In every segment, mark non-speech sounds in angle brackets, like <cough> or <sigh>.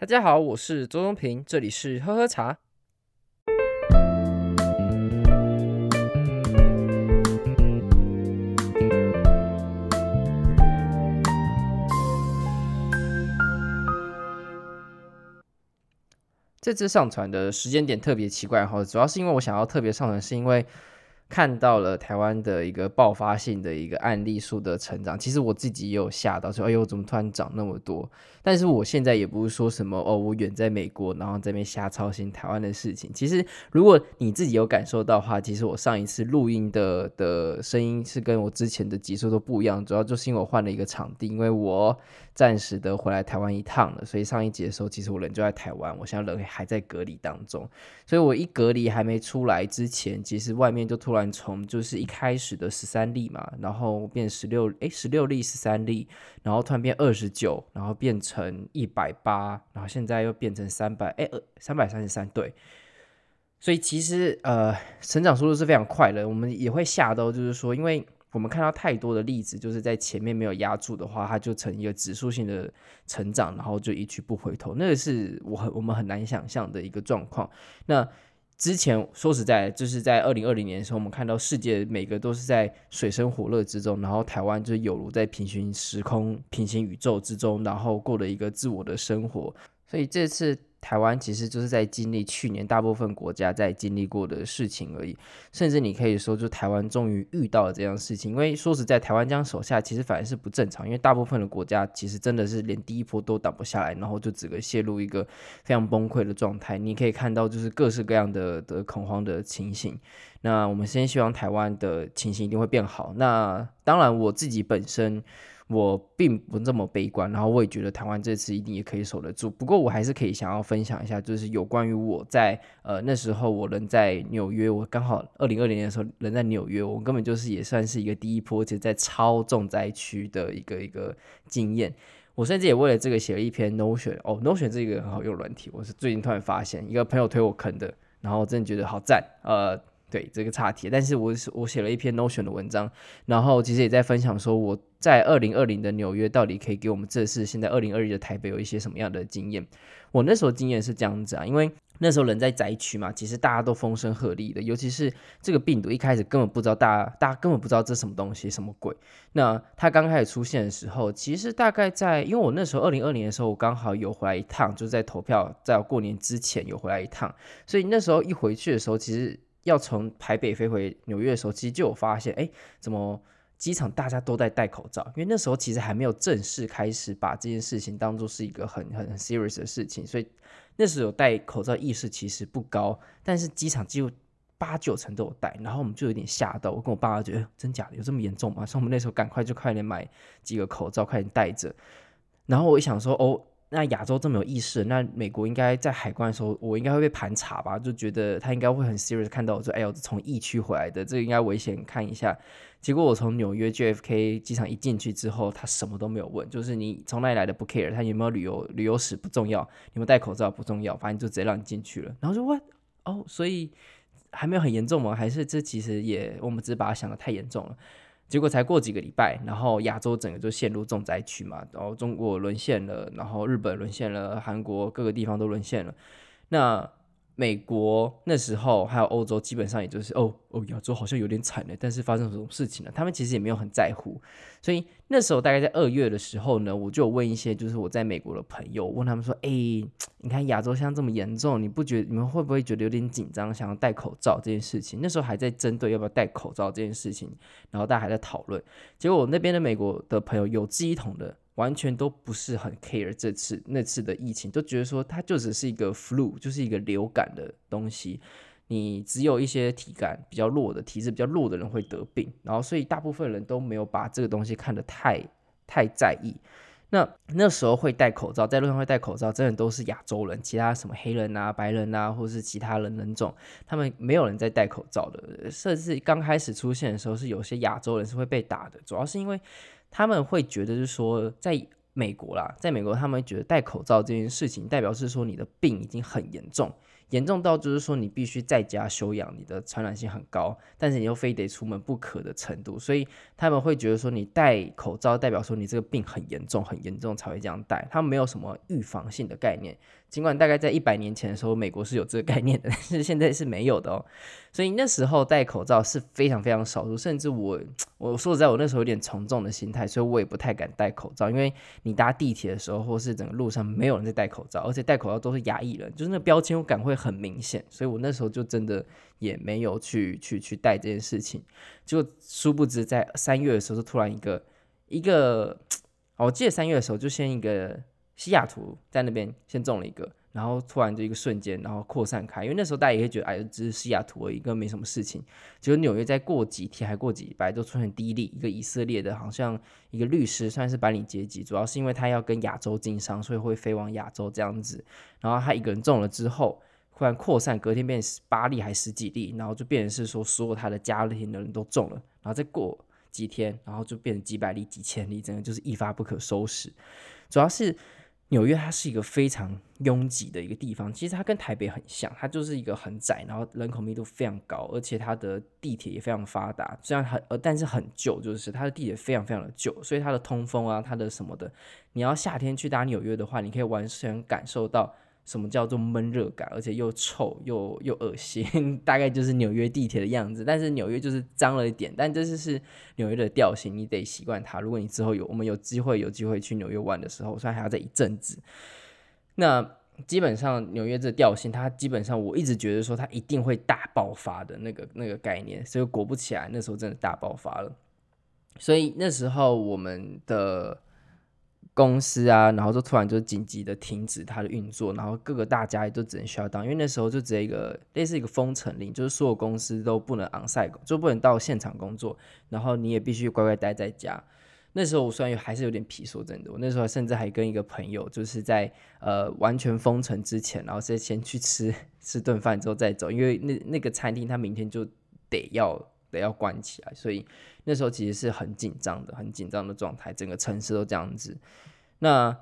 大家好，我是周中平，这里是喝喝茶。这次上传的时间点特别奇怪哈，主要是因为我想要特别上传，是因为。看到了台湾的一个爆发性的一个案例数的成长，其实我自己也有吓到，说哎呦，怎么突然涨那么多？但是我现在也不是说什么哦，我远在美国，然后在那边瞎操心台湾的事情。其实如果你自己有感受到的话，其实我上一次录音的的声音是跟我之前的集数都不一样，主要就是因为我换了一个场地，因为我暂时的回来台湾一趟了，所以上一集的时候，其实我人就在台湾，我现在人还在隔离当中，所以我一隔离还没出来之前，其实外面就突然。从就是一开始的十三例嘛，然后变十六，哎，十六例十三例，然后突然变二十九，然后变成一百八，然后现在又变成三百，哎，三百三十三，对。所以其实呃，成长速度是非常快的，我们也会吓到，就是说，因为我们看到太多的例子，就是在前面没有压住的话，它就成一个指数性的成长，然后就一去不回头，那个是我很我们很难想象的一个状况。那之前说实在，就是在二零二零年的时候，我们看到世界每个都是在水深火热之中，然后台湾就是有如在平行时空、平行宇宙之中，然后过了一个自我的生活。所以这次。台湾其实就是在经历去年大部分国家在经历过的事情而已，甚至你可以说，就台湾终于遇到了这样事情。因为说实在，台湾这样手下其实反而是不正常，因为大部分的国家其实真的是连第一波都挡不下来，然后就整个陷入一个非常崩溃的状态。你可以看到，就是各式各样的的恐慌的情形。那我们先希望台湾的情形一定会变好。那当然，我自己本身。我并不这么悲观，然后我也觉得台湾这次一定也可以守得住。不过我还是可以想要分享一下，就是有关于我在呃那时候我人在纽约，我刚好二零二零年的时候人在纽约，我根本就是也算是一个第一波，就在超重灾区的一个一个经验。我甚至也为了这个写了一篇 Notion 哦，Notion 这个很好用软体，我是最近突然发现一个朋友推我坑的，然后我真的觉得好赞，呃。对这个差题，但是我我写了一篇 Notion 的文章，然后其实也在分享说我在二零二零的纽约到底可以给我们这次现在二零二一的台北有一些什么样的经验。我那时候经验是这样子啊，因为那时候人在灾区嘛，其实大家都风声鹤唳的，尤其是这个病毒一开始根本不知道大家大家根本不知道这什么东西什么鬼。那它刚开始出现的时候，其实大概在因为我那时候二零二零的时候，我刚好有回来一趟，就是在投票在过年之前有回来一趟，所以那时候一回去的时候，其实。要从台北飞回纽约的时候，其实就有发现，哎，怎么机场大家都在戴口罩？因为那时候其实还没有正式开始把这件事情当做是一个很很 serious 的事情，所以那时候戴口罩意识其实不高，但是机场几乎八九成都有戴，然后我们就有点吓到，我跟我爸爸觉得，真假的有这么严重吗？所以我们那时候赶快就快点买几个口罩，快点戴着。然后我一想说，哦。那亚洲这么有意识，那美国应该在海关的时候，我应该会被盘查吧？就觉得他应该会很 serious 看到我说，哎呦，从疫区回来的，这个应该危险，看一下。结果我从纽约 JFK 机场一进去之后，他什么都没有问，就是你从哪里来的不 care，他有没有旅游旅游史不重要，有没有戴口罩不重要，反正就直接让你进去了。然后就问，哦，所以还没有很严重吗？还是这其实也我们只是把它想得太严重了？结果才过几个礼拜，然后亚洲整个就陷入重灾区嘛，然后中国沦陷了，然后日本沦陷了，韩国各个地方都沦陷了。那美国那时候还有欧洲，基本上也就是哦哦，亚洲好像有点惨了，但是发生什么事情了？他们其实也没有很在乎。所以那时候大概在二月的时候呢，我就问一些就是我在美国的朋友，问他们说：“哎，你看亚洲现在这么严重，你不觉得你们会不会觉得有点紧张，想要戴口罩这件事情？”那时候还在针对要不要戴口罩这件事情，然后大家还在讨论。结果我那边的美国的朋友有志一同的。完全都不是很 care 这次那次的疫情，都觉得说它就只是一个 flu，就是一个流感的东西。你只有一些体感比较弱的、体质比较弱的人会得病，然后所以大部分人都没有把这个东西看得太太在意。那那时候会戴口罩，在路上会戴口罩，真的都是亚洲人，其他什么黑人啊、白人啊，或是其他人人种，他们没有人在戴口罩的。甚至刚开始出现的时候，是有些亚洲人是会被打的，主要是因为。他们会觉得，就是说，在美国啦，在美国他们觉得戴口罩这件事情代表是说你的病已经很严重。严重到就是说你必须在家休养，你的传染性很高，但是你又非得出门不可的程度，所以他们会觉得说你戴口罩代表说你这个病很严重，很严重才会这样戴，他们没有什么预防性的概念。尽管大概在一百年前的时候，美国是有这个概念的，但是现在是没有的哦。所以那时候戴口罩是非常非常少数，甚至我我说实在，我那时候有点从众的心态，所以我也不太敢戴口罩。因为你搭地铁的时候，或是整个路上没有人在戴口罩，而且戴口罩都是压抑人，就是那个标签我感会 <laughs> 很明显。所以我那时候就真的也没有去去去带这件事情。就殊不知在三月的时候，就突然一个一个，我记得三月的时候就先一个。西雅图在那边先中了一个，然后突然就一个瞬间，然后扩散开。因为那时候大家也会觉得，哎，只是西雅图而已，根本没什么事情。结果纽约再过几天，还过几百，就出现第一例，一个以色列的，好像一个律师，算是白领阶级，主要是因为他要跟亚洲经商，所以会飞往亚洲这样子。然后他一个人中了之后，突然扩散，隔天变十八例还十几例，然后就变成是说所有他的家庭的人都中了，然后再过几天，然后就变成几百例、几千例，真的就是一发不可收拾。主要是。纽约它是一个非常拥挤的一个地方，其实它跟台北很像，它就是一个很窄，然后人口密度非常高，而且它的地铁也非常发达，虽然很呃，但是很旧，就是它的地铁非常非常的旧，所以它的通风啊，它的什么的，你要夏天去搭纽约的话，你可以完全感受到。什么叫做闷热感，而且又臭又又恶心，大概就是纽约地铁的样子。但是纽约就是脏了一点，但这是是纽约的调性，你得习惯它。如果你之后有我们有机会有机会去纽约玩的时候，虽然还要再一阵子。那基本上纽约这调性，它基本上我一直觉得说它一定会大爆发的那个那个概念，所以果不其然，那时候真的大爆发了。所以那时候我们的。公司啊，然后就突然就紧急的停止它的运作，然后各个大家也都只能需要当因为那时候就只有一个类似一个封城令，就是所有公司都不能 onsite，就不能到现场工作，然后你也必须乖乖待在家。那时候我虽然还是有点皮，说真的，我那时候甚至还跟一个朋友，就是在呃完全封城之前，然后再先去吃 <laughs> 吃顿饭之后再走，因为那那个餐厅他明天就得要得要关起来，所以。那时候其实是很紧张的，很紧张的状态，整个城市都这样子。那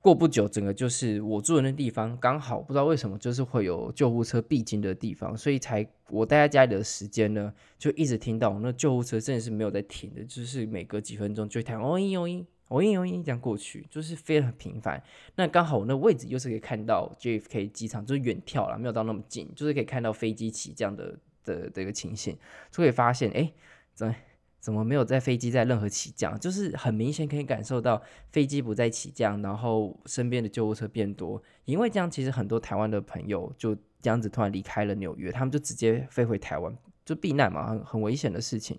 过不久，整个就是我住的那地方，刚好不知道为什么，就是会有救护车必经的地方，所以才我待在家里的时间呢，就一直听到那救护车真的是没有在停的，就是每隔几分钟就一台哦咦哦咦哦咦哦咦这样过去，就是非常频繁。那刚好我那位置又是可以看到 JFK 机场，就是远眺了，没有到那么近，就是可以看到飞机起降的的这个情形，就可以发现哎，怎？怎么没有在飞机在任何起降？就是很明显可以感受到飞机不再起降，然后身边的救护车变多。因为这样，其实很多台湾的朋友就这样子突然离开了纽约，他们就直接飞回台湾就避难嘛，很很危险的事情。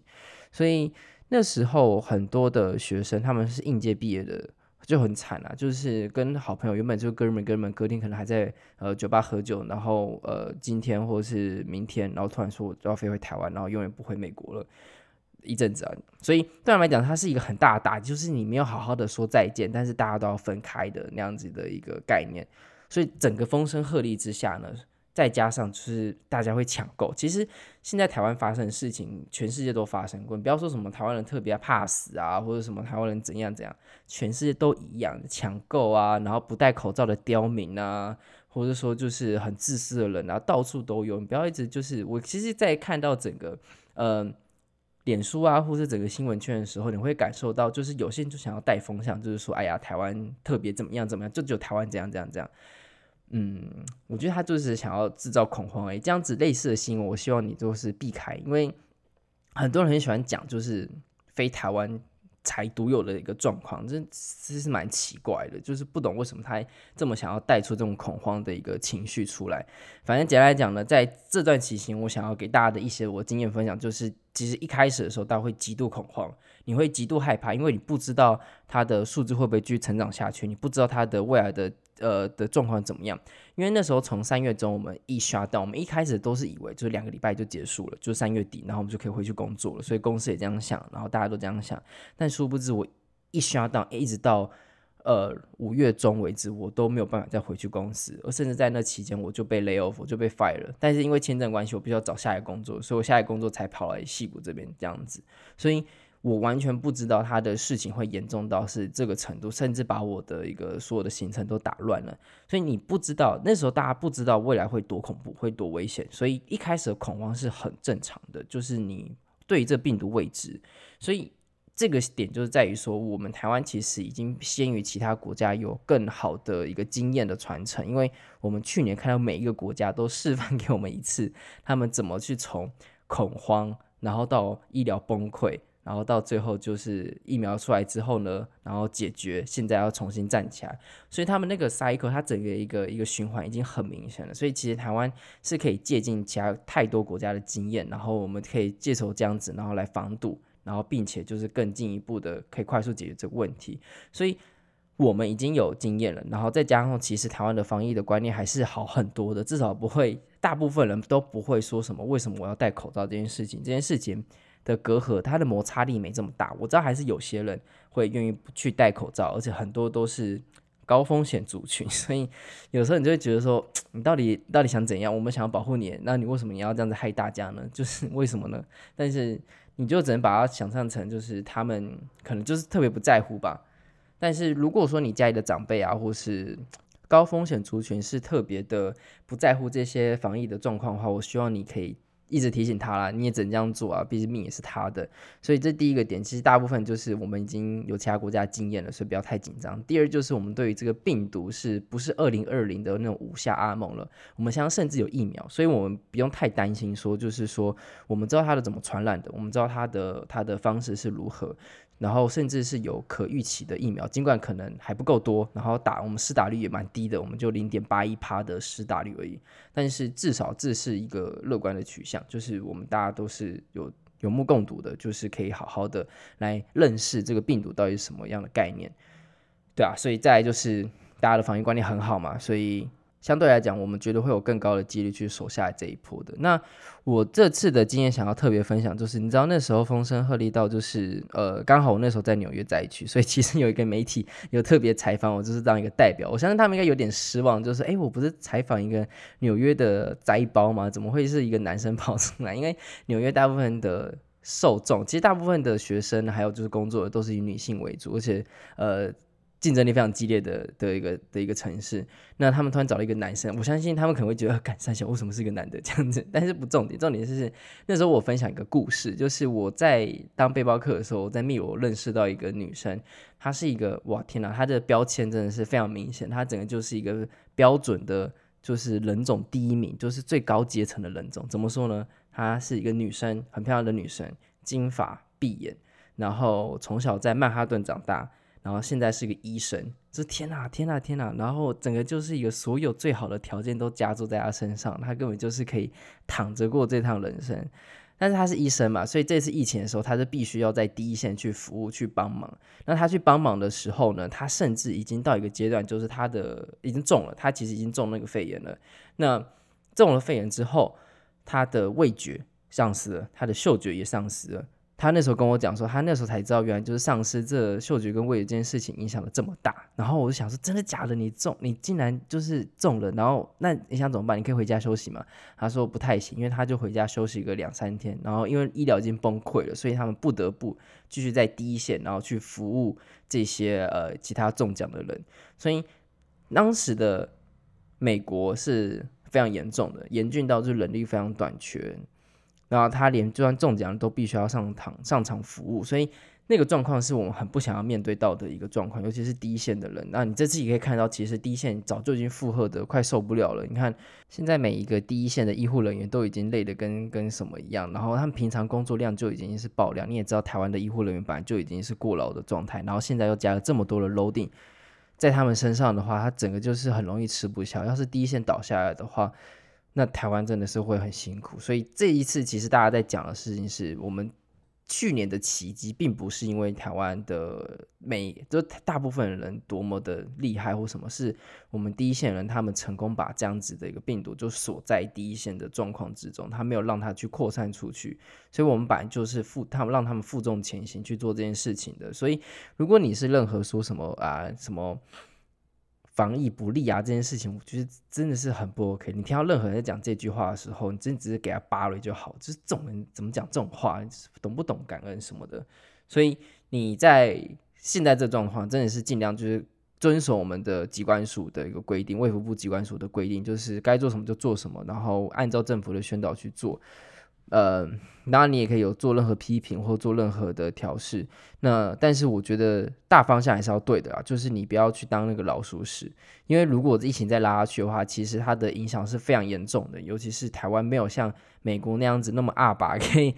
所以那时候很多的学生他们是应届毕业的，就很惨啊，就是跟好朋友原本就哥们哥们，隔天可能还在呃酒吧喝酒，然后呃今天或是明天，然后突然说我要飞回台湾，然后永远不回美国了。一阵子啊，所以对他来讲，它是一个很大的打击，就是你没有好好的说再见，但是大家都要分开的那样子的一个概念。所以整个风声鹤唳之下呢，再加上就是大家会抢购。其实现在台湾发生的事情，全世界都发生过。你不要说什么台湾人特别怕死啊，或者什么台湾人怎样怎样，全世界都一样，抢购啊，然后不戴口罩的刁民啊，或者说就是很自私的人啊，到处都有。你不要一直就是我，其实，在看到整个。呃脸书啊，或是整个新闻圈的时候，你会感受到，就是有些人就想要带风向，就是说，哎呀，台湾特别怎么样怎么样，就只有台湾这样这样这样。嗯，我觉得他就是想要制造恐慌而已。这样子类似的新闻，我希望你都是避开，因为很多人很喜欢讲，就是非台湾才独有的一个状况，这其实是蛮奇怪的，就是不懂为什么他这么想要带出这种恐慌的一个情绪出来。反正简单来讲呢，在这段期间，我想要给大家的一些我经验分享，就是其实一开始的时候，大家会极度恐慌，你会极度害怕，因为你不知道它的数字会不会继续成长下去，你不知道它的未来的。呃的状况怎么样？因为那时候从三月中我们一 shut down，我们一开始都是以为就是两个礼拜就结束了，就三月底，然后我们就可以回去工作了。所以公司也这样想，然后大家都这样想。但殊不知我一 shut down，一直到呃五月中为止，我都没有办法再回去公司，而甚至在那期间我就被 lay off，我就被 fire 了。但是因为签证关系，我必须要找下一个工作，所以我下一个工作才跑来矽谷这边这样子。所以我完全不知道他的事情会严重到是这个程度，甚至把我的一个所有的行程都打乱了。所以你不知道那时候大家不知道未来会多恐怖，会多危险，所以一开始的恐慌是很正常的，就是你对于这病毒未知，所以这个点就是在于说，我们台湾其实已经先于其他国家有更好的一个经验的传承，因为我们去年看到每一个国家都示范给我们一次，他们怎么去从恐慌，然后到医疗崩溃。然后到最后就是疫苗出来之后呢，然后解决，现在要重新站起来，所以他们那个 cycle，它整个一个一个循环已经很明显了。所以其实台湾是可以借鉴其他太多国家的经验，然后我们可以借手这样子，然后来防堵，然后并且就是更进一步的可以快速解决这个问题。所以我们已经有经验了，然后再加上其实台湾的防疫的观念还是好很多的，至少不会大部分人都不会说什么为什么我要戴口罩这件事情，这件事情。的隔阂，它的摩擦力没这么大。我知道还是有些人会愿意去戴口罩，而且很多都是高风险族群，<laughs> 所以有时候你就会觉得说，你到底到底想怎样？我们想要保护你，那你为什么你要这样子害大家呢？<laughs> 就是为什么呢？但是你就只能把它想象成，就是他们可能就是特别不在乎吧。但是如果说你家里的长辈啊，或是高风险族群是特别的不在乎这些防疫的状况的话，我希望你可以。一直提醒他啦，你也只能这样做啊，毕竟命也是他的。所以这第一个点，其实大部分就是我们已经有其他国家经验了，所以不要太紧张。第二就是我们对于这个病毒是不是二零二零的那种五下阿蒙了，我们现在甚至有疫苗，所以我们不用太担心说，就是说我们知道它的怎么传染的，我们知道它的它的方式是如何。然后甚至是有可预期的疫苗，尽管可能还不够多，然后打我们施打率也蛮低的，我们就零点八一趴的施打率而已。但是至少这是一个乐观的取向，就是我们大家都是有有目共睹的，就是可以好好的来认识这个病毒到底是什么样的概念，对啊，所以再来就是大家的防疫观念很好嘛，所以。相对来讲，我们觉得会有更高的几率去守下来这一波的。那我这次的经验想要特别分享，就是你知道那时候风声鹤唳到，就是呃，刚好我那时候在纽约灾区，所以其实有一个媒体有特别采访我，就是当一个代表。我相信他们应该有点失望，就是哎，我不是采访一个纽约的灾包吗？怎么会是一个男生 <laughs> 跑出来？因为纽约大部分的受众，其实大部分的学生还有就是工作的都是以女性为主，而且呃。竞争力非常激烈的的一个的一个城市，那他们突然找了一个男生，我相信他们可能会觉得，干三小为什么是一个男的 <laughs> 这样子？但是不重点，重点是那时候我分享一个故事，就是我在当背包客的时候，在秘鲁认识到一个女生，她是一个哇天哪，她的标签真的是非常明显，她整个就是一个标准的，就是人种第一名，就是最高阶层的人种。怎么说呢？她是一个女生，很漂亮的女生，金发碧眼，然后从小在曼哈顿长大。然后现在是个医生，这天哪，天哪，天哪！然后整个就是一个所有最好的条件都加注在他身上，他根本就是可以躺着过这趟人生。但是他是医生嘛，所以这次疫情的时候，他是必须要在第一线去服务、去帮忙。那他去帮忙的时候呢，他甚至已经到一个阶段，就是他的已经中了，他其实已经中那个肺炎了。那中了肺炎之后，他的味觉丧失了，他的嗅觉也丧失了。他那时候跟我讲说，他那时候才知道，原来就是丧失这嗅觉跟味觉这件事情影响的这么大。然后我就想说，真的假的？你中，你竟然就是中了。然后那你想怎么办？你可以回家休息吗？他说不太行，因为他就回家休息个两三天。然后因为医疗已经崩溃了，所以他们不得不继续在第一线，然后去服务这些呃其他中奖的人。所以当时的美国是非常严重的，严峻到就是人力非常短缺。然后他连就算中奖都必须要上场上场服务，所以那个状况是我们很不想要面对到的一个状况，尤其是第一线的人。那你这次也可以看到，其实第一线早就已经负荷的快受不了了。你看现在每一个第一线的医护人员都已经累得跟跟什么一样，然后他们平常工作量就已经是爆量。你也知道，台湾的医护人员本来就已经是过劳的状态，然后现在又加了这么多的 loading 在他们身上的话，他整个就是很容易吃不消。要是第一线倒下来的话，那台湾真的是会很辛苦，所以这一次其实大家在讲的事情是我们去年的奇迹，并不是因为台湾的每就大部分人多么的厉害或什么，是我们第一线人他们成功把这样子的一个病毒就锁在第一线的状况之中，他没有让它去扩散出去，所以我们本来就是负他们让他们负重前行去做这件事情的，所以如果你是任何说什么啊什么。防疫不力啊，这件事情我觉得真的是很不 OK。你听到任何人在讲这句话的时候，你真的只是给他扒了就好。就是这种人怎么讲这种话，懂不懂感恩什么的？所以你在现在这状况，真的是尽量就是遵守我们的机关署的一个规定，卫福部机关署的规定，就是该做什么就做什么，然后按照政府的宣导去做。呃，当然你也可以有做任何批评或做任何的调试。那但是我觉得大方向还是要对的啊，就是你不要去当那个老鼠屎，因为如果疫情再拉下去的话，其实它的影响是非常严重的，尤其是台湾没有像美国那样子那么阿爸 <laughs> 可以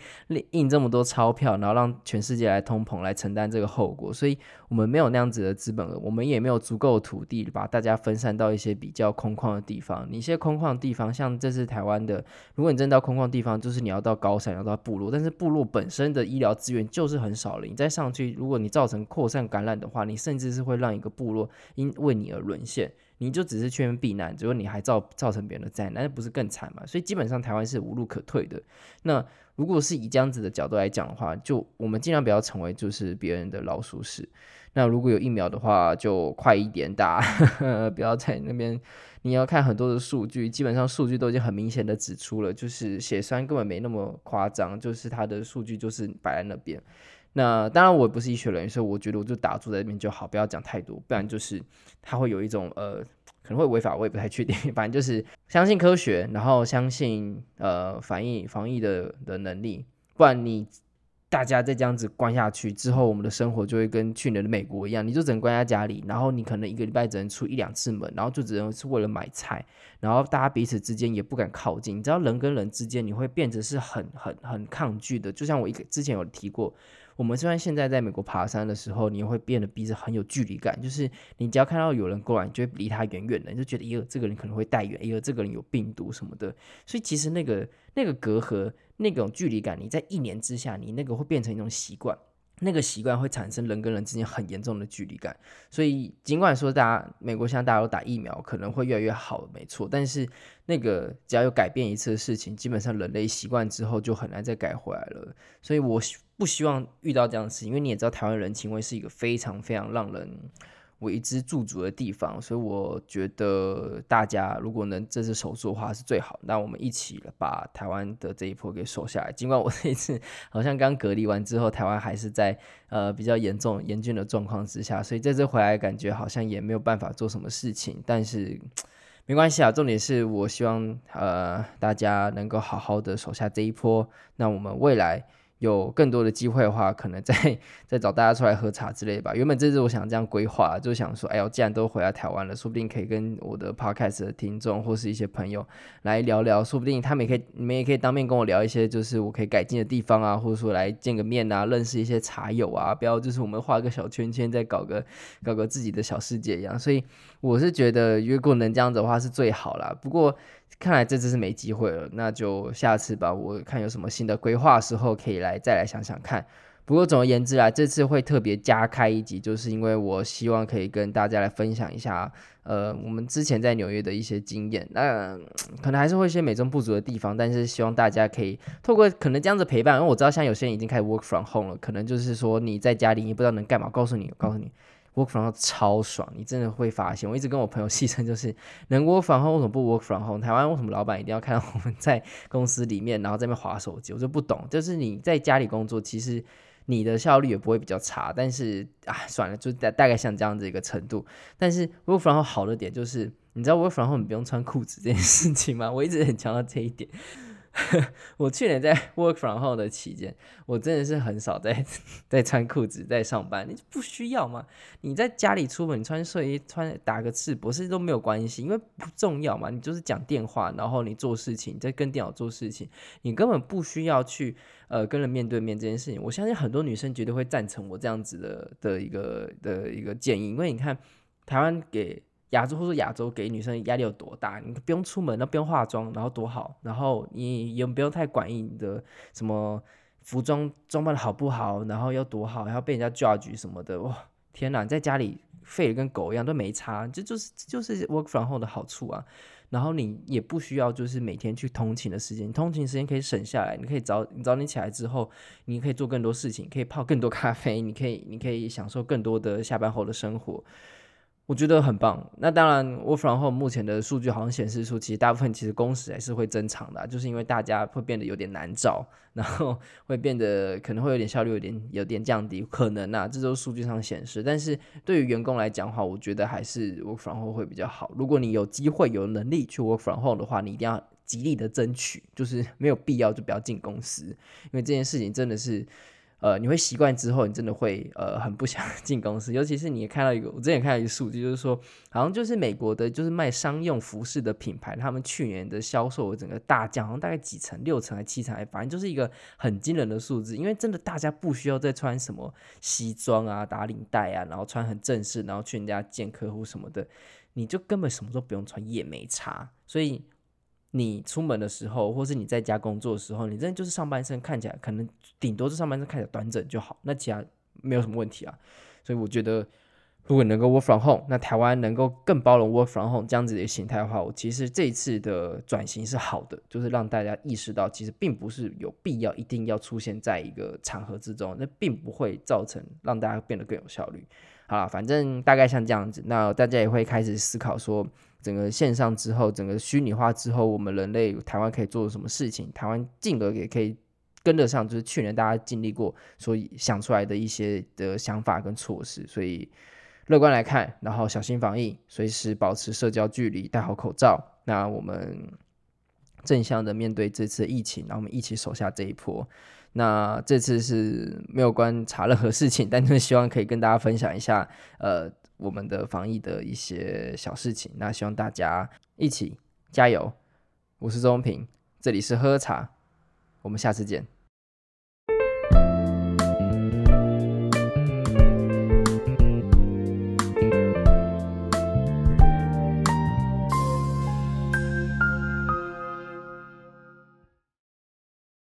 印这么多钞票，然后让全世界来通膨来承担这个后果，所以我们没有那样子的资本额，我们也没有足够的土地把大家分散到一些比较空旷的地方。你一些空旷的地方，像这次台湾的，如果你真的到空旷地方，就是你要到高山，要到部落，但是部落本身的医疗资源就是很少了，你再上去，如果你造成扩散感染的话，你甚至是会让一个部落因为你而沦陷。你就只是去避难，结果你还造造成别人的灾难，那不是更惨吗？所以基本上台湾是无路可退的。那如果是以这样子的角度来讲的话，就我们尽量不要成为就是别人的老鼠屎。那如果有疫苗的话，就快一点打，<laughs> 不要在那边。你要看很多的数据，基本上数据都已经很明显的指出了，就是血栓根本没那么夸张，就是它的数据就是摆在那边。那当然，我也不是医学人员，所以我觉得我就打住在那边就好，不要讲太多，不然就是他会有一种呃，可能会违法，我也不太确定。<laughs> 反正就是相信科学，然后相信呃防疫防疫的的能力，不然你。大家再这样子关下去之后，我们的生活就会跟去年的美国一样，你就只能关在家里，然后你可能一个礼拜只能出一两次门，然后就只能是为了买菜，然后大家彼此之间也不敢靠近。你知道人跟人之间你会变成是很很很抗拒的，就像我一个之前有提过。我们虽然现在在美国爬山的时候，你会变得鼻子很有距离感，就是你只要看到有人过来，你就会离他远远的，你就觉得，哎呦，这个人可能会带远，哎呦，这个人有病毒什么的。所以其实那个那个隔阂、那种距离感，你在一年之下，你那个会变成一种习惯。那个习惯会产生人跟人之间很严重的距离感，所以尽管说大家美国现在大家都打疫苗，可能会越来越好，没错。但是那个只要有改变一次的事情，基本上人类习惯之后就很难再改回来了。所以我不希望遇到这样的事情，因为你也知道台湾人情味是一个非常非常让人。为之驻足的地方，所以我觉得大家如果能这次守住的话是最好。那我们一起把台湾的这一波给守下来。尽管我这一次好像刚隔离完之后，台湾还是在呃比较严重、严峻的状况之下，所以这次回来感觉好像也没有办法做什么事情。但是没关系啊，重点是我希望呃大家能够好好的守下这一波。那我们未来。有更多的机会的话，可能再再找大家出来喝茶之类吧。原本这次我想这样规划，就想说，哎呦，既然都回来台湾了，说不定可以跟我的 podcast 的听众或是一些朋友来聊聊，说不定他们也可以，你们也可以当面跟我聊一些，就是我可以改进的地方啊，或者说来见个面啊，认识一些茶友啊，不要就是我们画个小圈圈，再搞个搞个自己的小世界一样。所以我是觉得，如果能这样子的话是最好啦。不过。看来这次是没机会了，那就下次吧。我看有什么新的规划时候，可以来再来想想看。不过总而言之啊，这次会特别加开一集，就是因为我希望可以跟大家来分享一下，呃，我们之前在纽约的一些经验。那可能还是会一些美中不足的地方，但是希望大家可以透过可能这样子陪伴，因为我知道像有些人已经开始 work from home 了，可能就是说你在家里你不知道能干嘛，告诉你，告诉你。Work from home 超爽，你真的会发现。我一直跟我朋友戏称，就是能 Work from home 为什么不 Work from home？台湾为什么老板一定要看到我们在公司里面，然后在那边划手机？我就不懂。就是你在家里工作，其实你的效率也不会比较差。但是啊，算了，就大大概像这样子一个程度。但是 Work from home 好的点就是，你知道 Work from home 你不用穿裤子这件事情吗？我一直很强调这一点。<laughs> 我去年在 work from home 的期间，我真的是很少在 <laughs> 在穿裤子在上班。你不需要吗？你在家里出门，穿睡衣、穿打个赤膊是都没有关系，因为不重要嘛。你就是讲电话，然后你做事情，在跟电脑做事情，你根本不需要去呃跟人面对面这件事情。我相信很多女生绝对会赞成我这样子的的一个的一个建议，因为你看台湾给。亚洲或者亚洲给女生压力有多大？你不用出门，那不用化妆，然后多好。然后你也不用太管你的什么服装装扮的好不好，然后要多好，然后被人家 judge 什么的。哇，天哪！在家里废的跟狗一样都没差，这就是就是 work from home 的好处啊。然后你也不需要就是每天去通勤的时间，通勤时间可以省下来。你可以早你早点起来之后，你可以做更多事情，可以泡更多咖啡，你可以你可以享受更多的下班后的生活。我觉得很棒。那当然，Work from home 目前的数据好像显示出，其实大部分其实工时还是会增长的，就是因为大家会变得有点难找，然后会变得可能会有点效率有点有点降低，可能啊，这都是数据上显示。但是对于员工来讲的话，我觉得还是 Work from home 会比较好。如果你有机会有能力去 Work from home 的话，你一定要极力的争取，就是没有必要就不要进公司，因为这件事情真的是。呃，你会习惯之后，你真的会呃很不想 <laughs> 进公司。尤其是你看到一个，我之前看到一个数据，就是说，好像就是美国的，就是卖商用服饰的品牌，他们去年的销售整个大降，好像大概几成，六成还七成，反正就是一个很惊人的数字。因为真的大家不需要再穿什么西装啊、打领带啊，然后穿很正式，然后去人家见客户什么的，你就根本什么都不用穿，也没差。所以。你出门的时候，或是你在家工作的时候，你真的就是上半身看起来可能顶多是上半身看起来端正就好，那其他没有什么问题啊。所以我觉得，如果能够 work from home，那台湾能够更包容 work from home 这样子的形态的话，我其实这一次的转型是好的，就是让大家意识到，其实并不是有必要一定要出现在一个场合之中，那并不会造成让大家变得更有效率。好了，反正大概像这样子，那大家也会开始思考说。整个线上之后，整个虚拟化之后，我们人类台湾可以做什么事情？台湾进而也可以跟得上，就是去年大家经历过所以想出来的一些的想法跟措施。所以乐观来看，然后小心防疫，随时保持社交距离，戴好口罩。那我们正向的面对这次疫情，然后我们一起守下这一波。那这次是没有观察任何事情，但是希望可以跟大家分享一下，呃。我们的防疫的一些小事情，那希望大家一起加油。我是周文平，这里是喝茶，我们下次见。